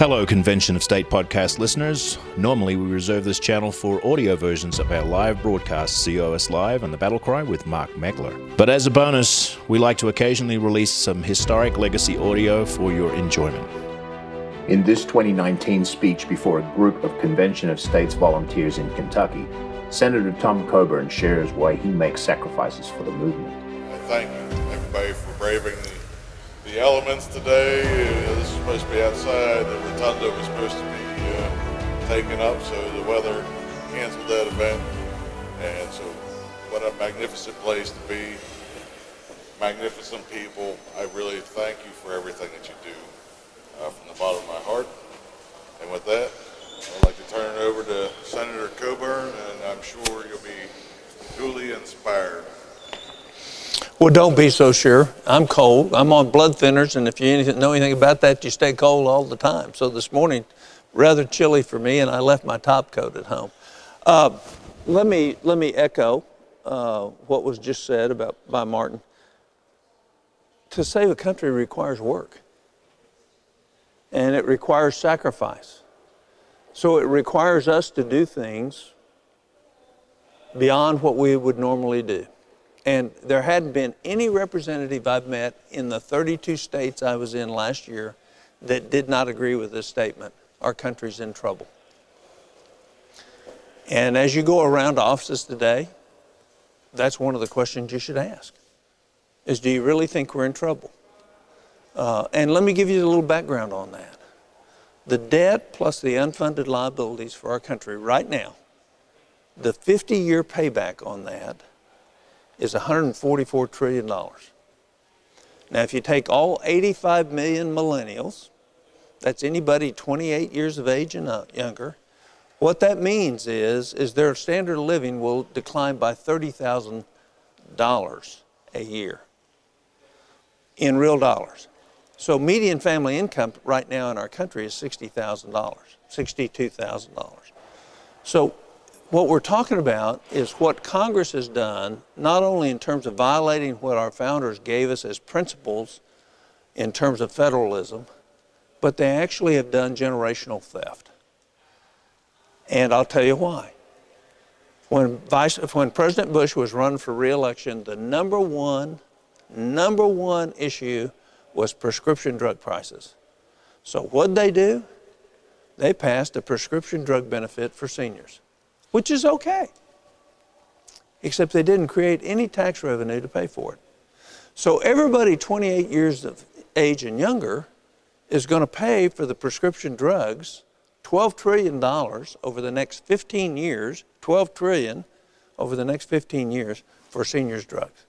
Hello, Convention of State podcast listeners. Normally, we reserve this channel for audio versions of our live broadcasts, COS Live and The Battle Cry with Mark Meckler. But as a bonus, we like to occasionally release some historic legacy audio for your enjoyment. In this 2019 speech before a group of Convention of States volunteers in Kentucky, Senator Tom Coburn shares why he makes sacrifices for the movement. I thank you everybody for braving the the elements today. Uh, this is supposed to be outside. The rotunda was supposed to be uh, taken up, so the weather canceled that event. And so, what a magnificent place to be. Magnificent people. I really thank you for everything that you do uh, from the bottom of my heart. And with that, I'd like to turn it over to Senator Coburn, and I'm sure you'll be duly inspired. Well, don't be so sure. I'm cold. I'm on blood thinners, and if you know anything about that, you stay cold all the time. So this morning, rather chilly for me, and I left my top coat at home. Uh, let me let me echo uh, what was just said about by Martin. To save a country requires work, and it requires sacrifice. So it requires us to do things beyond what we would normally do. And there hadn't been any representative I've met in the 32 states I was in last year that did not agree with this statement. Our country's in trouble. And as you go around offices today, that's one of the questions you should ask is do you really think we're in trouble? Uh, and let me give you a little background on that. The debt plus the unfunded liabilities for our country right now, the 50 year payback on that is $144 trillion. Now, if you take all 85 million millennials, that's anybody 28 years of age and younger, what that means is, is their standard of living will decline by $30,000 a year in real dollars. So median family income right now in our country is $60,000, $62,000. So what we're talking about is what Congress has done, not only in terms of violating what our founders gave us as principles in terms of federalism, but they actually have done generational theft. And I'll tell you why. When, Vice, when President Bush was run for reelection, the number one, number one issue was prescription drug prices. So what did they do? They passed a prescription drug benefit for seniors which is okay. Except they didn't create any tax revenue to pay for it. So everybody 28 years of age and younger is going to pay for the prescription drugs $12 trillion over the next 15 years, 12 trillion over the next 15 years for seniors drugs.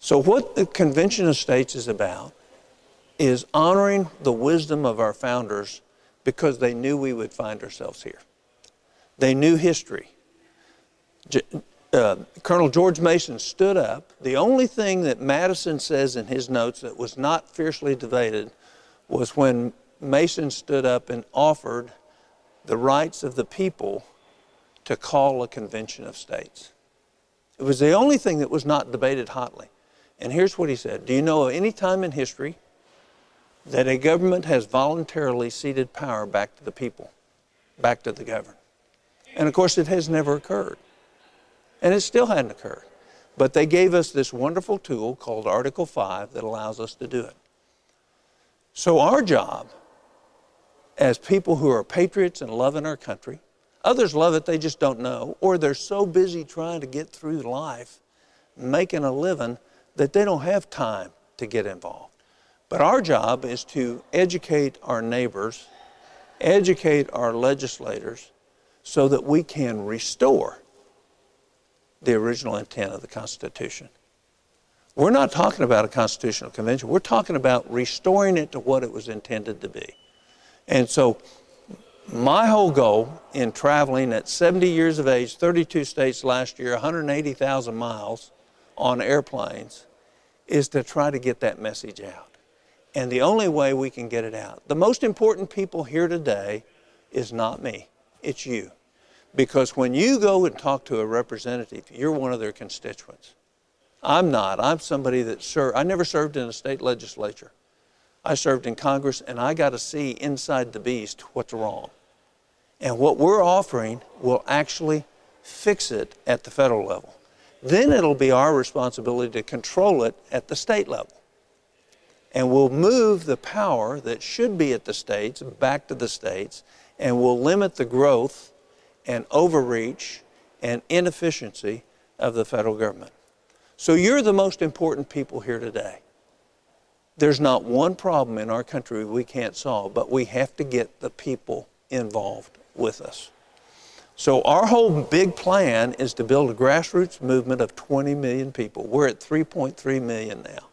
So what the Convention of States is about is honoring the wisdom of our founders because they knew we would find ourselves here. They knew history. Uh, Colonel George Mason stood up. The only thing that Madison says in his notes that was not fiercely debated was when Mason stood up and offered the rights of the people to call a convention of states. It was the only thing that was not debated hotly. And here's what he said Do you know of any time in history that a government has voluntarily ceded power back to the people, back to the governed? And of course, it has never occurred. And it still hadn't occurred. But they gave us this wonderful tool called Article 5 that allows us to do it. So, our job as people who are patriots and love in our country, others love it, they just don't know, or they're so busy trying to get through life, making a living, that they don't have time to get involved. But our job is to educate our neighbors, educate our legislators, so that we can restore the original intent of the Constitution. We're not talking about a constitutional convention. We're talking about restoring it to what it was intended to be. And so, my whole goal in traveling at 70 years of age, 32 states last year, 180,000 miles on airplanes, is to try to get that message out. And the only way we can get it out, the most important people here today is not me. It's you. Because when you go and talk to a representative, you're one of their constituents. I'm not. I'm somebody that served. I never served in a state legislature. I served in Congress and I got to see inside the beast what's wrong. And what we're offering will actually fix it at the federal level. Then it'll be our responsibility to control it at the state level. And we'll move the power that should be at the states back to the states, and we'll limit the growth and overreach and inefficiency of the federal government. So you're the most important people here today. There's not one problem in our country we can't solve, but we have to get the people involved with us. So our whole big plan is to build a grassroots movement of 20 million people. We're at 3.3 million now.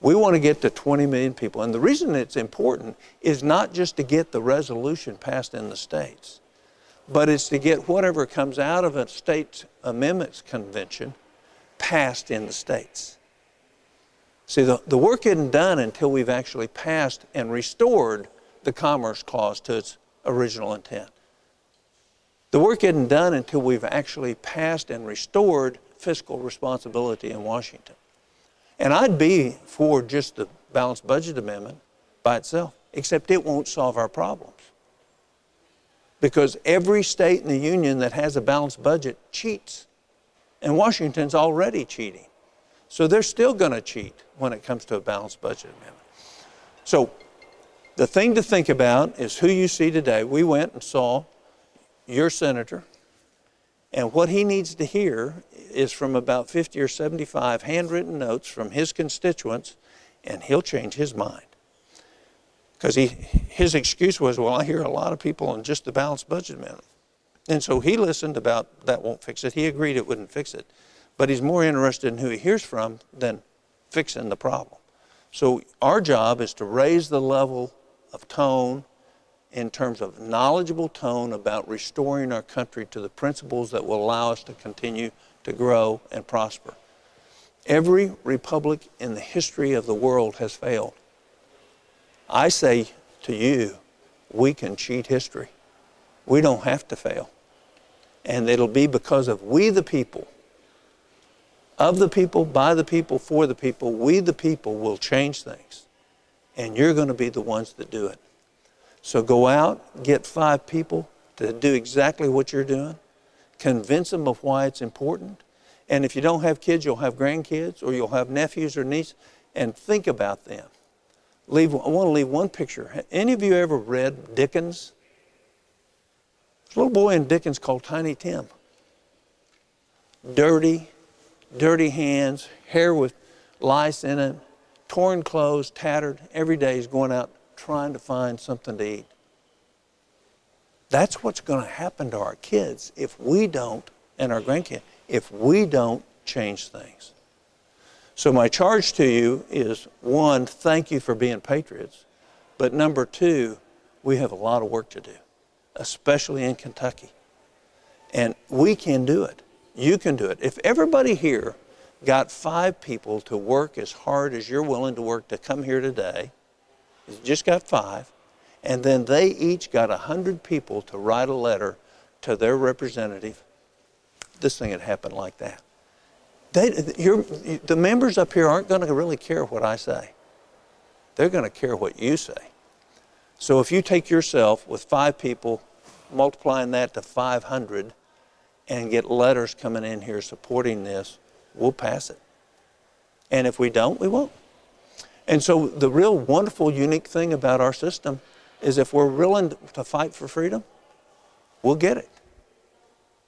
We want to get to 20 million people. And the reason it's important is not just to get the resolution passed in the states, but it's to get whatever comes out of a state amendments convention passed in the states. See, the, the work isn't done until we've actually passed and restored the Commerce Clause to its original intent. The work isn't done until we've actually passed and restored fiscal responsibility in Washington. And I'd be for just the balanced budget amendment by itself, except it won't solve our problems. Because every state in the union that has a balanced budget cheats. And Washington's already cheating. So they're still going to cheat when it comes to a balanced budget amendment. So the thing to think about is who you see today. We went and saw your senator, and what he needs to hear is from about 50 or 75 handwritten notes from his constituents, and he'll change his mind. Because he, his excuse was, well, I hear a lot of people on just the balanced budget amendment. And so he listened about that won't fix it. He agreed it wouldn't fix it. But he's more interested in who he hears from than fixing the problem. So our job is to raise the level of tone in terms of knowledgeable tone about restoring our country to the principles that will allow us to continue to grow and prosper. Every republic in the history of the world has failed. I say to you, we can cheat history. We don't have to fail. And it'll be because of we the people, of the people, by the people, for the people, we the people will change things. And you're going to be the ones that do it. So go out, get five people to do exactly what you're doing, convince them of why it's important. And if you don't have kids, you'll have grandkids or you'll have nephews or nieces, and think about them. Leave, I want to leave one picture. Any of you ever read Dickens? There's a little boy in Dickens called Tiny Tim. Dirty, dirty hands, hair with lice in it, torn clothes, tattered. Every day he's going out trying to find something to eat. That's what's going to happen to our kids if we don't, and our grandkids, if we don't change things. So, my charge to you is one, thank you for being patriots. But number two, we have a lot of work to do, especially in Kentucky. And we can do it. You can do it. If everybody here got five people to work as hard as you're willing to work to come here today, just got five, and then they each got 100 people to write a letter to their representative. This thing had happened like that. They, the members up here aren't going to really care what I say. They're going to care what you say. So if you take yourself with five people, multiplying that to 500, and get letters coming in here supporting this, we'll pass it. And if we don't, we won't. And so the real wonderful, unique thing about our system is if we're willing to fight for freedom, we'll get it.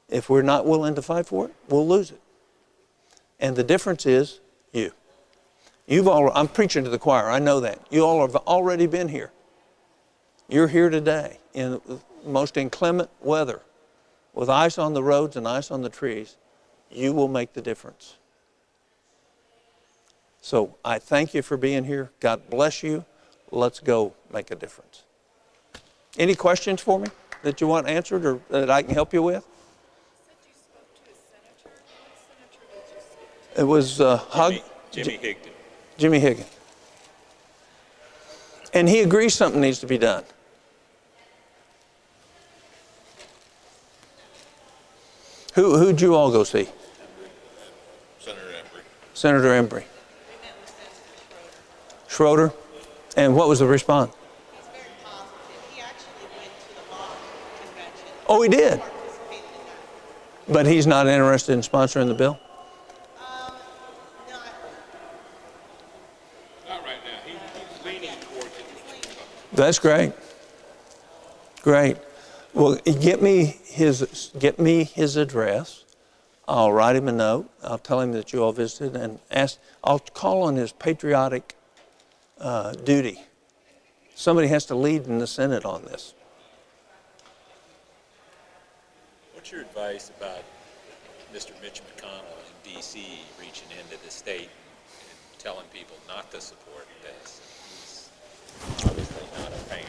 If we're not willing to fight for it, we'll lose it. And the difference is you. You've all, I'm preaching to the choir, I know that. You all have already been here. You're here today in most inclement weather with ice on the roads and ice on the trees. You will make the difference. So I thank you for being here. God bless you. Let's go make a difference. Any questions for me that you want answered or that I can help you with? It was uh, Hug. Jimmy, Jimmy Higdon. Jimmy Higgin. And he agrees something needs to be done. Who, who'd you all go see? Senator Embry. Senator Embry. Schroder? And what was the response? He's very positive. He actually went to the convention. Oh, he did? Participated. But he's not interested in sponsoring the bill? Um, no, Not right. He, he's leaning towards it. he's leaning. That's great. Great. Well, get me his get me his address. I'll write him a note. I'll tell him that you all visited and ask. I'll call on his patriotic uh, duty. Somebody has to lead in the Senate on this. What's your advice about Mr. Mitch McConnell in D.C. reaching into the state and telling people not to support this? He's obviously not a fan.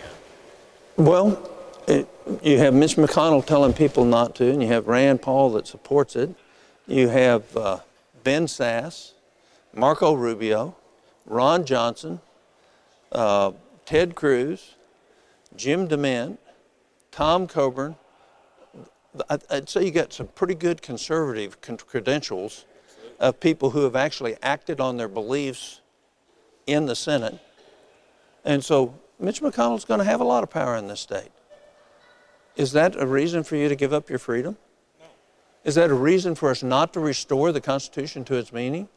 Well, it, you have Mitch McConnell telling people not to, and you have Rand Paul that supports it. You have uh, Ben Sasse, Marco Rubio, Ron Johnson, uh, Ted Cruz, Jim DeMint, Tom Coburn. I'd, say you got some pretty good conservative con- credentials of people who have actually acted on their beliefs in the Senate. And so Mitch McConnell's going to have a lot of power in this state. Is that a reason for you to give up your freedom? No. Is that a reason for us not to restore the Constitution to its meaning?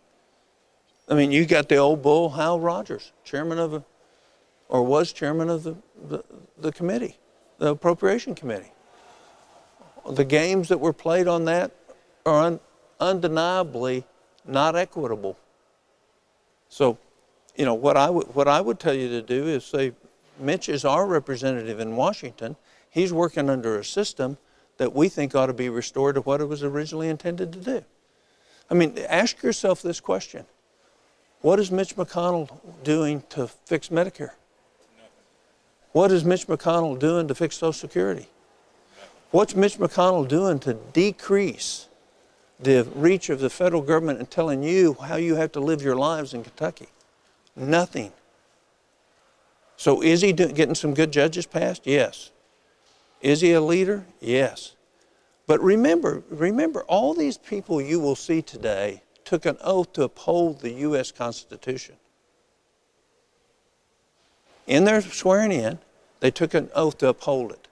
I mean, you got the old bull, Hal Rogers, chairman of, a, or was chairman of the, the, the committee, the Appropriation Committee. The games that were played on that are un, undeniably not equitable. So, you know, what I, what I would tell you to do is say, Mitch is our representative in Washington. He's working under a system that we think ought to be restored to what it was originally intended to do. I mean, ask yourself this question What is Mitch McConnell doing to fix Medicare? What is Mitch McConnell doing to fix Social Security? What's Mitch McConnell doing to decrease the reach of the federal government and telling you how you have to live your lives in Kentucky? Nothing. So is he getting some good judges passed? Yes. Is he a leader? Yes. But remember, remember, all these people you will see today took an oath to uphold the U.S. Constitution. In their swearing in, they took an oath to uphold it.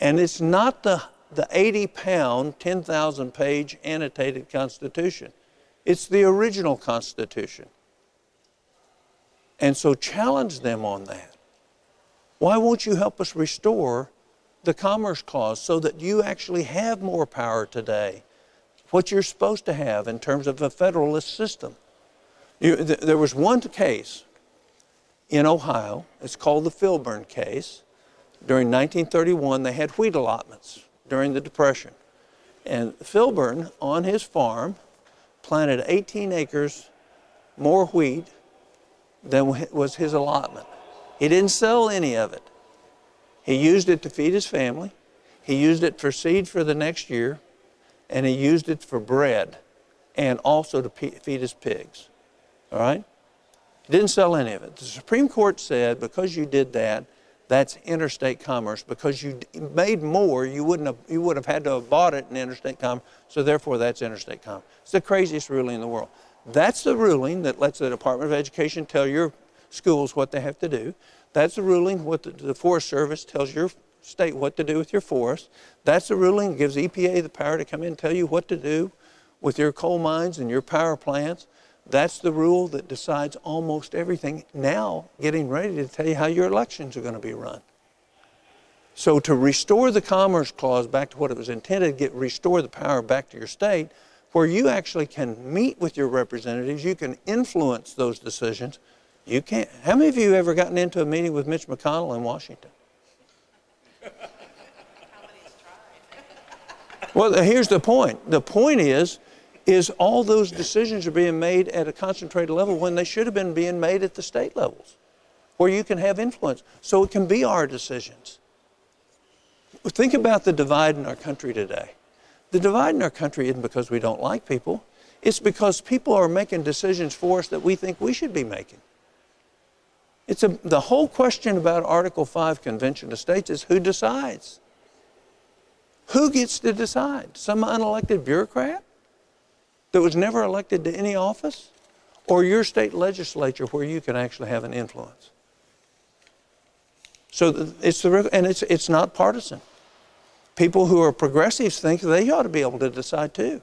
And it's not the, the 80 pound, 10,000 page annotated Constitution, it's the original Constitution. And so challenge them on that. Why won't you help us restore the Commerce Clause so that you actually have more power today? What you're supposed to have in terms of a federalist system. You, th- there was one case in Ohio, it's called the Filburn case. During 1931, they had wheat allotments during the Depression. And Filburn, on his farm, planted 18 acres more wheat than was his allotment. He didn't sell any of it. He used it to feed his family, he used it for seed for the next year, and he used it for bread and also to feed his pigs. All right? Didn't sell any of it. The Supreme Court said because you did that, that's interstate commerce. Because you made more, you wouldn't have, you would have had to have bought it in interstate commerce. So therefore, that's interstate commerce. It's the craziest ruling in the world. That's the ruling that lets the Department of Education tell your schools what they have to do. That's the ruling what the, the Forest Service tells your state what to do with your forest. That's the ruling that gives EPA the power to come in and tell you what to do with your coal mines and your power plants. That's the rule that decides almost everything. Now, getting ready to tell you how your elections are going to be run. So, to restore the Commerce Clause back to what it was intended, get restore the power back to your state, where you actually can meet with your representatives, you can influence those decisions. You can't. How many of you ever gotten into a meeting with Mitch McConnell in Washington? Well, here's the point. The point is, is all those decisions are being made at a concentrated level when they should have been being made at the state levels, where you can have influence. So it can be our decisions. Think about the divide in our country today. The divide in our country isn't because we don't like people. It's because people are making decisions for us that we think we should be making. It's a, the whole question about Article 5 Convention of States is who decides? Who gets to decide? Some unelected bureaucrat that was never elected to any office? Or your state legislature where you can actually have an influence? So it's the and it's it's not partisan. People who are progressives think they ought to be able to decide too.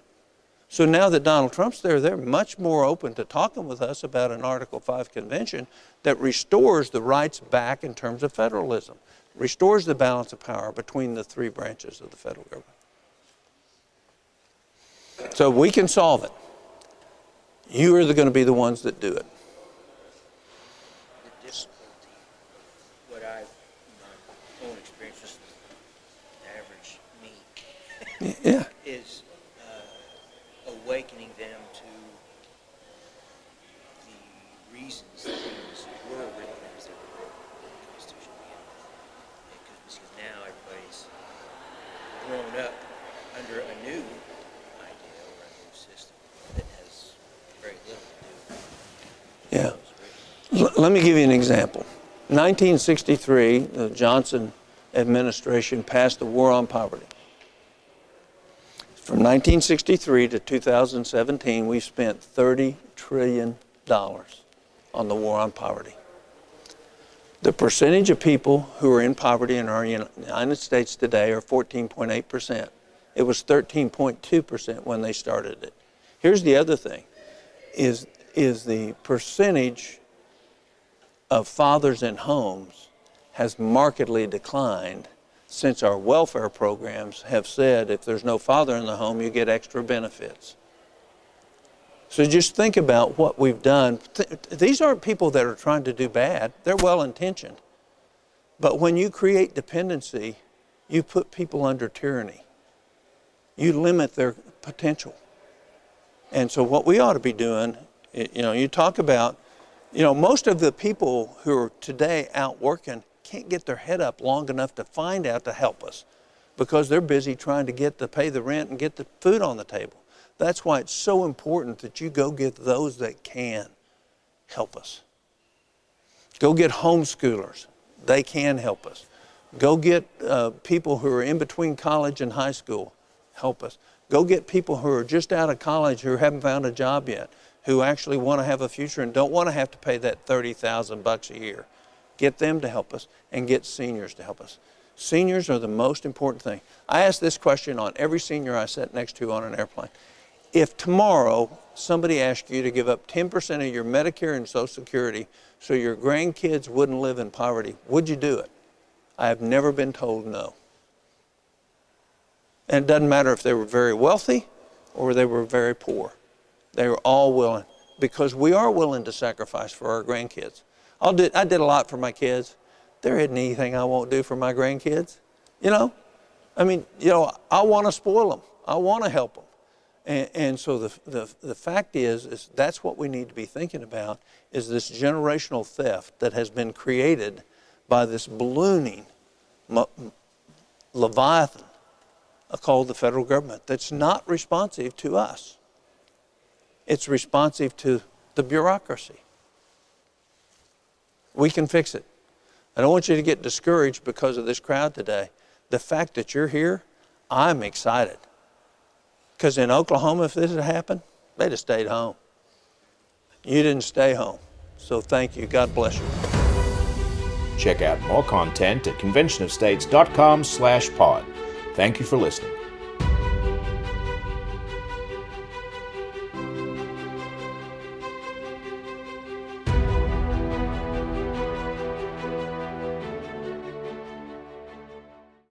So now that Donald Trump's there, they're much more open to talking with us about an Article 5 convention that restores the rights back in terms of federalism, restores the balance of power between the three branches of the federal government. So we can solve it. You are going to be the ones that do it. the difficulty, what I, my own experience as the average me, Yeah. is uh, awakening them to the reasons that things were written as they were written in the Constitution to begin with. Because, because now everybody's grown up under a new idea or a new system that has very little to do with Yeah. what was written. L- let me give you an example. 1963, the Johnson administration passed the War on Poverty. From 1963 to 2017, we've spent $30 trillion on the war on poverty. The percentage of people who are in poverty in our United States today are 14.8%. It was 13.2% when they started it. Here's the other thing is, is the percentage of fathers in homes has markedly declined since our welfare programs have said if there's no father in the home, you get extra benefits. So just think about what we've done. Th- these aren't people that are trying to do bad, they're well intentioned. But when you create dependency, you put people under tyranny, you limit their potential. And so, what we ought to be doing, you know, you talk about, you know, most of the people who are today out working can't get their head up long enough to find out to help us because they're busy trying to get to pay the rent and get the food on the table. That's why it's so important that you go get those that can help us. Go get homeschoolers. They can help us. Go get uh, people who are in between college and high school. Help us. Go get people who are just out of college who haven't found a job yet, who actually want to have a future and don't want to have to pay that 30,000 bucks a year. Get them to help us and get seniors to help us. Seniors are the most important thing. I ask this question on every senior I sit next to on an airplane. If tomorrow somebody asked you to give up 10% of your Medicare and Social Security so your grandkids wouldn't live in poverty, would you do it? I have never been told no. And it doesn't matter if they were very wealthy or they were very poor. They were all willing because we are willing to sacrifice for our grandkids. I'll do, I did a lot for my kids. There isn't anything I won't do for my grandkids. You know, I mean, you know, I want to spoil them. I want to help them. And, and so the, the, the fact is, is that's what we need to be thinking about is this generational theft that has been created by this ballooning leviathan called the federal government that's not responsive to us. It's responsive to the bureaucracy. We can fix it. I don't want you to get discouraged because of this crowd today. The fact that you're here, I'm excited. Because in Oklahoma, if this had happened, they'd have stayed home. You didn't stay home. So thank you. God bless you. Check out more content at conventionofstates.com slash pod. Thank you for listening.